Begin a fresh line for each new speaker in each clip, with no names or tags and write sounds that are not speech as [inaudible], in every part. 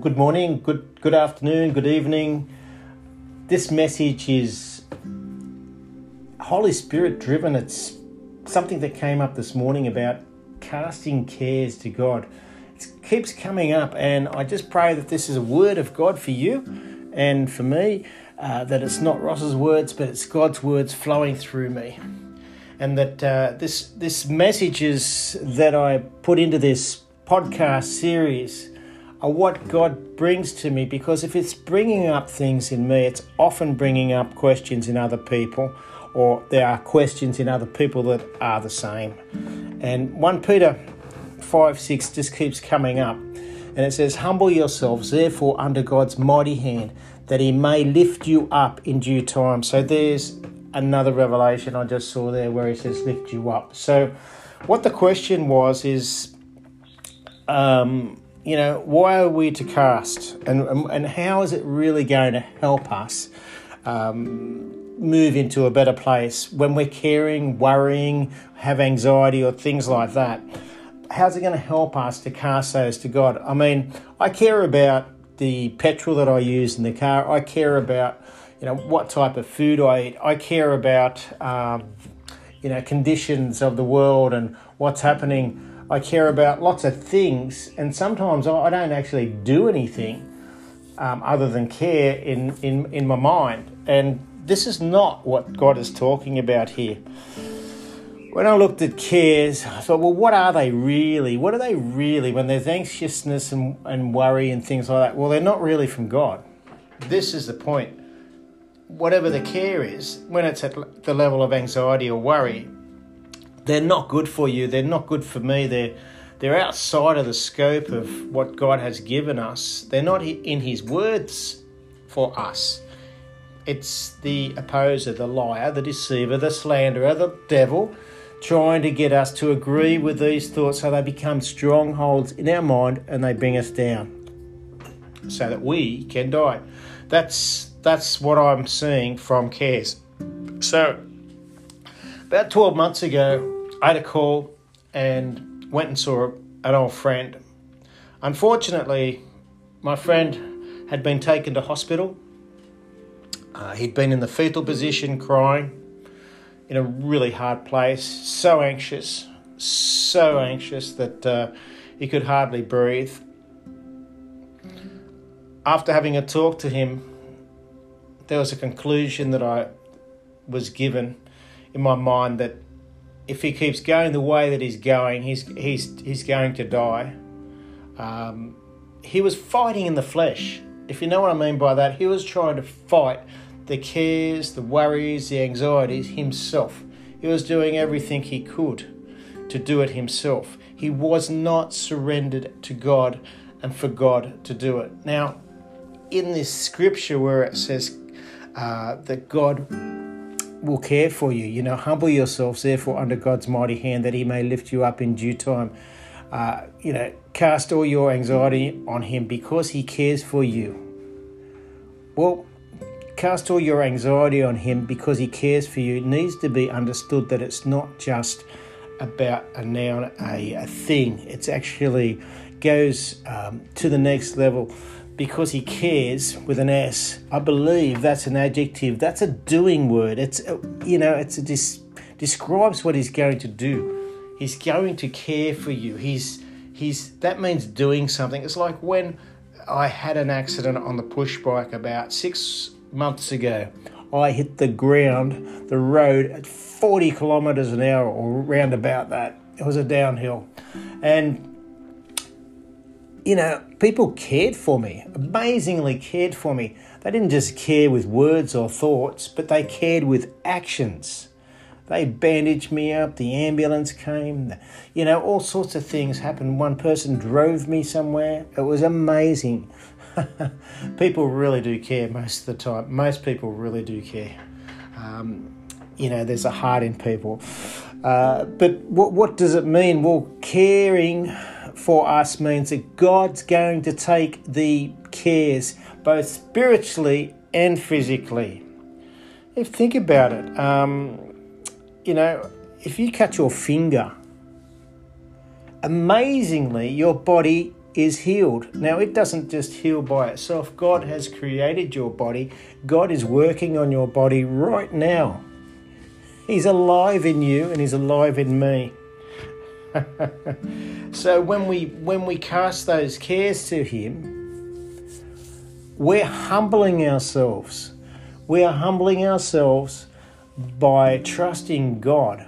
good morning, good good afternoon, good evening. This message is Holy Spirit driven. It's something that came up this morning about casting cares to God. It keeps coming up, and I just pray that this is a word of God for you and for me. Uh, that it's not Ross's words, but it's God's words flowing through me, and that uh, this this messages that I put into this podcast series are what God brings to me because if it's bringing up things in me, it's often bringing up questions in other people, or there are questions in other people that are the same. And 1 Peter 5 6 just keeps coming up, and it says, Humble yourselves, therefore, under God's mighty hand, that he may lift you up in due time. So there's another revelation I just saw there where he says, Lift you up. So, what the question was is, um, you know, why are we to cast, and and how is it really going to help us um, move into a better place when we're caring, worrying, have anxiety, or things like that? How's it going to help us to cast those to God? I mean, I care about the petrol that I use in the car. I care about, you know, what type of food I eat. I care about, um, you know, conditions of the world and what's happening I care about lots of things, and sometimes I don't actually do anything um, other than care in, in, in my mind. And this is not what God is talking about here. When I looked at cares, I thought, well, what are they really? What are they really when there's anxiousness and, and worry and things like that? Well, they're not really from God. This is the point. Whatever the care is, when it's at the level of anxiety or worry, they're not good for you. They're not good for me. They're they're outside of the scope of what God has given us. They're not in His words for us. It's the opposer, the liar, the deceiver, the slanderer, the devil, trying to get us to agree with these thoughts so they become strongholds in our mind and they bring us down so that we can die. That's that's what I'm seeing from cares. So about 12 months ago, I had a call and went and saw an old friend. Unfortunately, my friend had been taken to hospital. Uh, he'd been in the fetal position, crying in a really hard place, so anxious, so anxious that uh, he could hardly breathe. After having a talk to him, there was a conclusion that I was given in my mind that if he keeps going the way that he's going, he's he's he's going to die. Um, he was fighting in the flesh. If you know what I mean by that, he was trying to fight the cares, the worries, the anxieties himself. He was doing everything he could to do it himself. He was not surrendered to God and for God to do it. Now, in this scripture where it says uh, that God will care for you. You know, humble yourselves, therefore, under God's mighty hand, that He may lift you up in due time. Uh, you know, cast all your anxiety on Him because He cares for you. Well, cast all your anxiety on Him because He cares for you. It needs to be understood that it's not just about a noun, a, a thing. It's actually goes um, to the next level because he cares with an S. I believe that's an adjective. That's a doing word. It's a, you know, it's a dis, describes what he's going to do. He's going to care for you. He's he's that means doing something. It's like when I had an accident on the push bike about six months ago. I hit the ground, the road at 40 kilometres an hour or round about that. It was a downhill. And you know, people cared for me, amazingly cared for me. They didn't just care with words or thoughts, but they cared with actions. They bandaged me up, the ambulance came, you know, all sorts of things happened. One person drove me somewhere. It was amazing. [laughs] people really do care most of the time. Most people really do care. Um, you know, there's a heart in people. Uh, but what, what does it mean? Well, caring for us means that God's going to take the cares both spiritually and physically. If think about it, um, you know, if you cut your finger, amazingly, your body is healed. Now, it doesn't just heal by itself. God has created your body. God is working on your body right now. He's alive in you and He's alive in me. [laughs] so when we when we cast those cares to Him, we're humbling ourselves. We are humbling ourselves by trusting God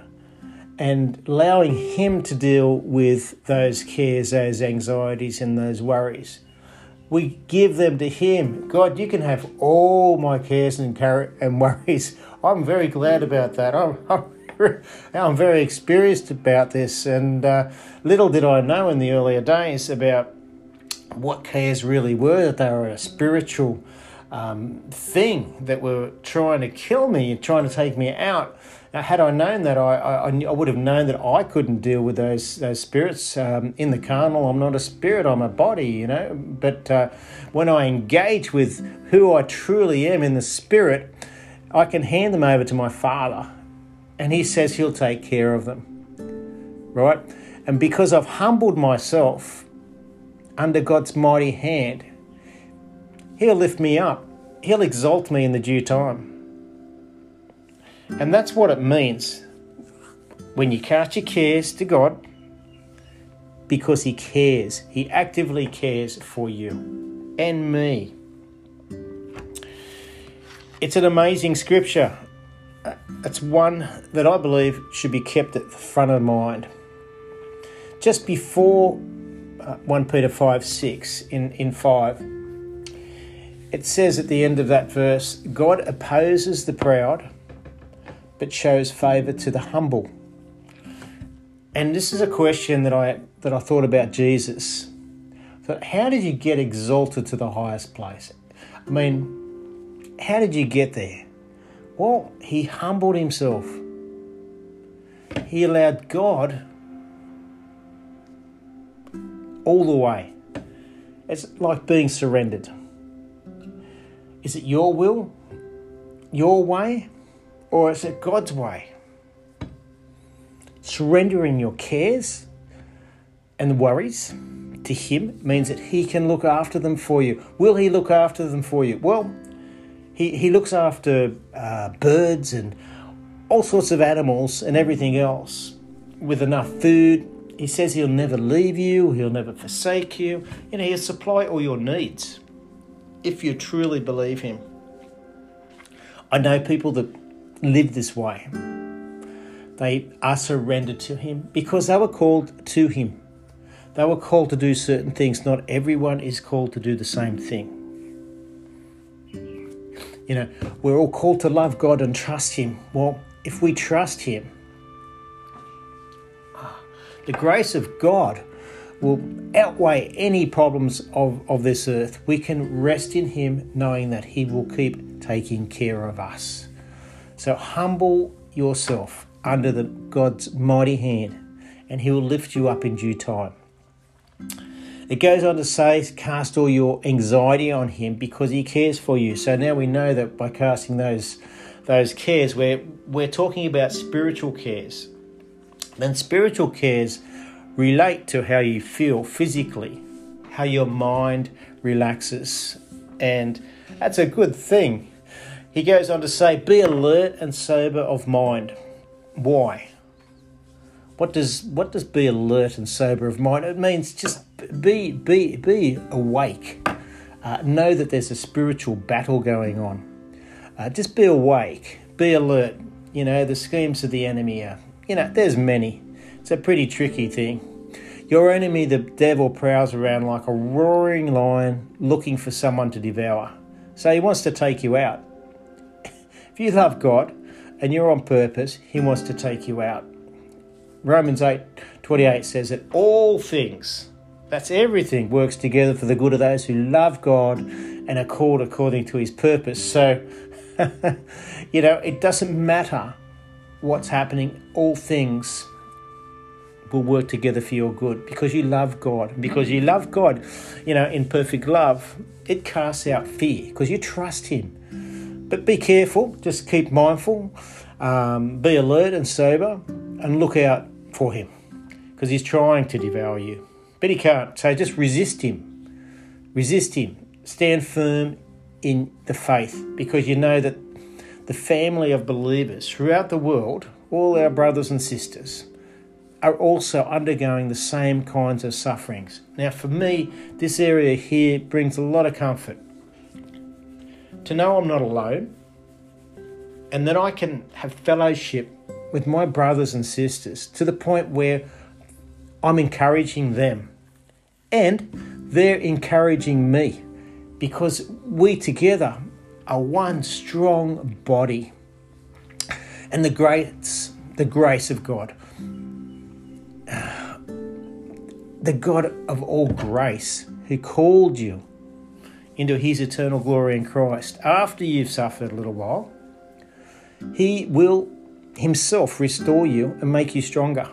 and allowing Him to deal with those cares, those anxieties, and those worries. We give them to Him. God, you can have all my cares and, [laughs] worries. I'm very glad about that. I'm, I'm, I'm very experienced about this, and uh, little did I know in the earlier days about what cares really were, that they were a spiritual um, thing that were trying to kill me and trying to take me out. Now, had I known that, I, I, I, would have known that I couldn't deal with those those spirits um, in the carnal. I'm not a spirit; I'm a body, you know. But uh, when I engage with who I truly am in the spirit, I can hand them over to my Father, and He says He'll take care of them. Right, and because I've humbled myself under God's mighty hand, He'll lift me up. He'll exalt me in the due time. And that's what it means when you cast your cares to God because He cares. He actively cares for you and me. It's an amazing scripture. It's one that I believe should be kept at the front of mind. Just before uh, 1 Peter 5 6 in, in 5, it says at the end of that verse God opposes the proud but shows favour to the humble. And this is a question that I that I thought about Jesus. But how did you get exalted to the highest place? I mean, how did you get there? Well, he humbled himself. He allowed God all the way. It's like being surrendered. Is it your will, your way, or is it God's way? Surrendering your cares and worries to Him means that He can look after them for you. Will He look after them for you? Well, He, he looks after uh, birds and all sorts of animals and everything else with enough food. He says He'll never leave you, He'll never forsake you. You know, He'll supply all your needs if you truly believe Him. I know people that live this way. They are surrendered to Him because they were called to Him. They were called to do certain things. Not everyone is called to do the same thing. You know, we're all called to love God and trust Him. Well, if we trust Him, the grace of God will outweigh any problems of, of this earth. We can rest in Him knowing that He will keep taking care of us. So humble yourself under the God's mighty hand, and He will lift you up in due time. It goes on to say, cast all your anxiety on Him because He cares for you. So now we know that by casting those those cares, we're we're talking about spiritual cares. Then spiritual cares relate to how you feel physically, how your mind relaxes, and that's a good thing he goes on to say, Be alert and sober of mind. Why? What does what does be alert and sober of mind? It means just be be be awake. Uh, know that there's a spiritual battle going on. Uh, just be awake. Be alert. You know the schemes of the enemy are. You know there's many. It's a pretty tricky thing. Your enemy, the devil, prowls around like a roaring lion looking for someone to devour. So he wants to take you out. [laughs] If you love God and you're on purpose, He wants to take you out. Romans 8 28 says that all things, that's everything, works together for the good of those who love God and are called according to His purpose. So, [laughs] you know, it doesn't matter what's happening, all things will work together for your good because you love God. Because you love God, you know, in perfect love, it casts out fear because you trust Him. But be careful, just keep mindful, um, be alert and sober, and look out for him because he's trying to devour you. but he can't. So just resist him. Resist him. Stand firm in the faith because you know that the family of believers throughout the world, all our brothers and sisters, are also undergoing the same kinds of sufferings. Now, for me, this area here brings a lot of comfort. To know I'm not alone and that I can have fellowship with my brothers and sisters to the point where I'm encouraging them. And they're encouraging me because we together are one strong body. And the grace, the grace of God, [sighs] the God of all grace, who called you into his eternal glory in Christ, after you've suffered a little while, he will himself restore you and make you stronger.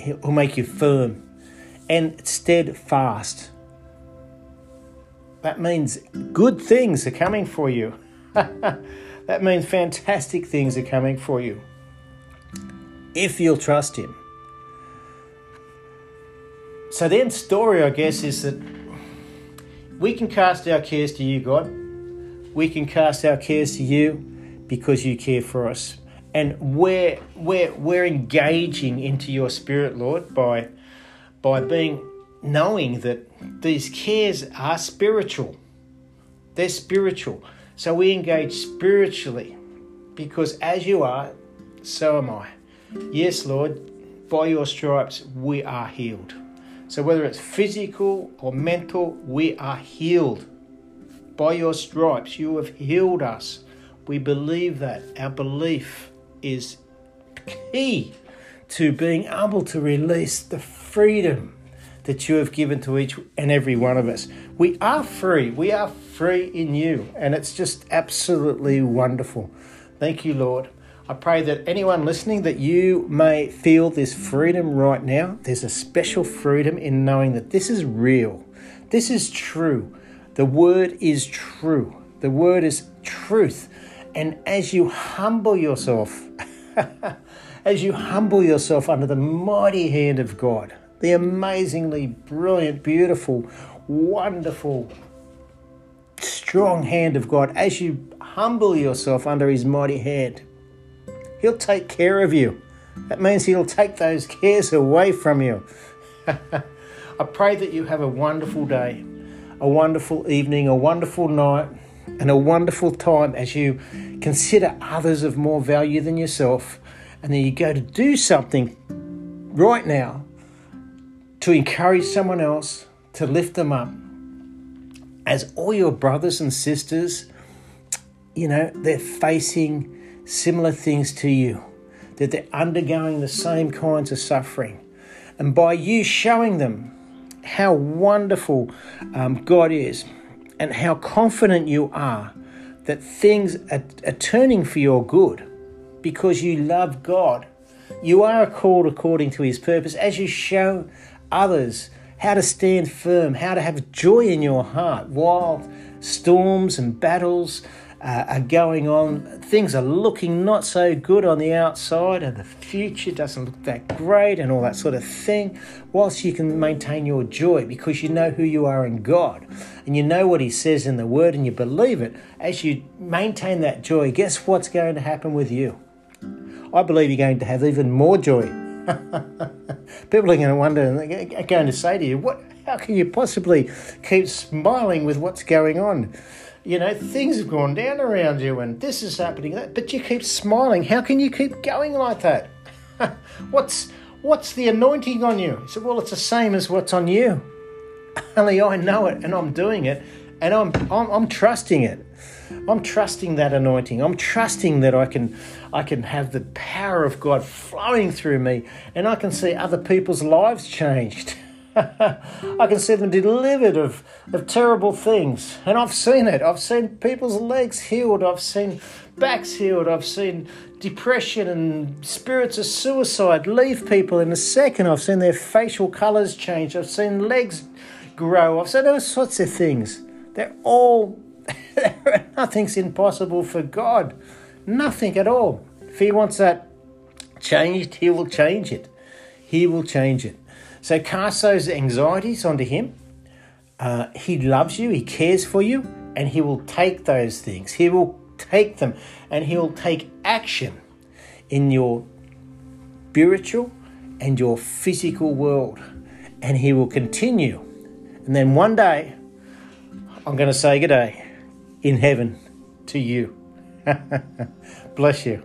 He'll make you firm and steadfast. That means good things are coming for you. [laughs] that means fantastic things are coming for you. If you'll trust Him. So, then, story, I guess, is that we can cast our cares to you, God. We can cast our cares to you because you care for us. And we're, we're, we're engaging into your spirit, Lord, by, by being knowing that these cares are spiritual. They're spiritual. So we engage spiritually because as you are, so am I. Yes, Lord, by your stripes we are healed. So whether it's physical or mental, we are healed. By your stripes, you have healed us. We believe that. Our belief is key to being able to release the freedom that you have given to each and every one of us. We are free. We are free in you. And it's just absolutely wonderful. Thank you, Lord. I pray that anyone listening that you may feel this freedom right now. There's a special freedom in knowing that this is real. This is true. The word is true. The word is truth. And as you humble yourself, [laughs] as you humble yourself under the mighty hand of God, the amazingly brilliant, beautiful, wonderful, strong hand of God, as you humble yourself under His mighty hand, He'll take care of you. That means He'll take those cares away from you. [laughs] I pray that you have a wonderful day, a wonderful evening, a wonderful night, and a wonderful time as you consider others of more value than yourself. And then you go to do something right now to encourage someone else, to lift them up. As all your brothers and sisters, you know, they're facing similar things to you, that they're undergoing the same kinds of suffering. And by you showing them how wonderful um, God is and how confident you are that things are, are turning for your good because you love God, you are called according to His purpose as you show others, how to stand firm, how to have joy in your heart while storms and battles uh, are going on. Things are looking not so good on the outside, and the future doesn't look that great, and all that sort of thing. Whilst you can maintain your joy because you know who you are in God and you know what He says in the Word and you believe it, as you maintain that joy, guess what's going to happen with you? I believe you're going to have even more joy [laughs] People are going to wonder and they're going to say to you, "What? How can you possibly keep smiling with what's going on? You know, things have gone down around you, and this is happening, that, but you keep smiling. How can you keep going like that? [laughs] what's what's the anointing on you?" He said, "Well, it's the same as what's on you. [laughs] Only I know it, and I'm doing it, and I'm I'm, I'm trusting it." I'm trusting that anointing. I'm trusting that I can I can have the power of God flowing through me and I can see other people's lives changed. [laughs] [laughs] I can see them delivered of, of terrible things. And I've seen it. I've seen people's legs healed. I've seen backs healed. I've seen depression and spirits of suicide leave people in a second. I've seen their facial colours change. I've seen legs grow. I've seen all sorts of things. They're all [laughs] Nothing's impossible for God. Nothing at all. If He wants that changed, He will change it. He will change it. So cast those anxieties onto Him. Uh, he loves you, He cares for you, and He will take those things. He will take them and He will take action in your spiritual and your physical world. And He will continue. And then one day, I'm going to say good day in heaven to you. [laughs] Bless you.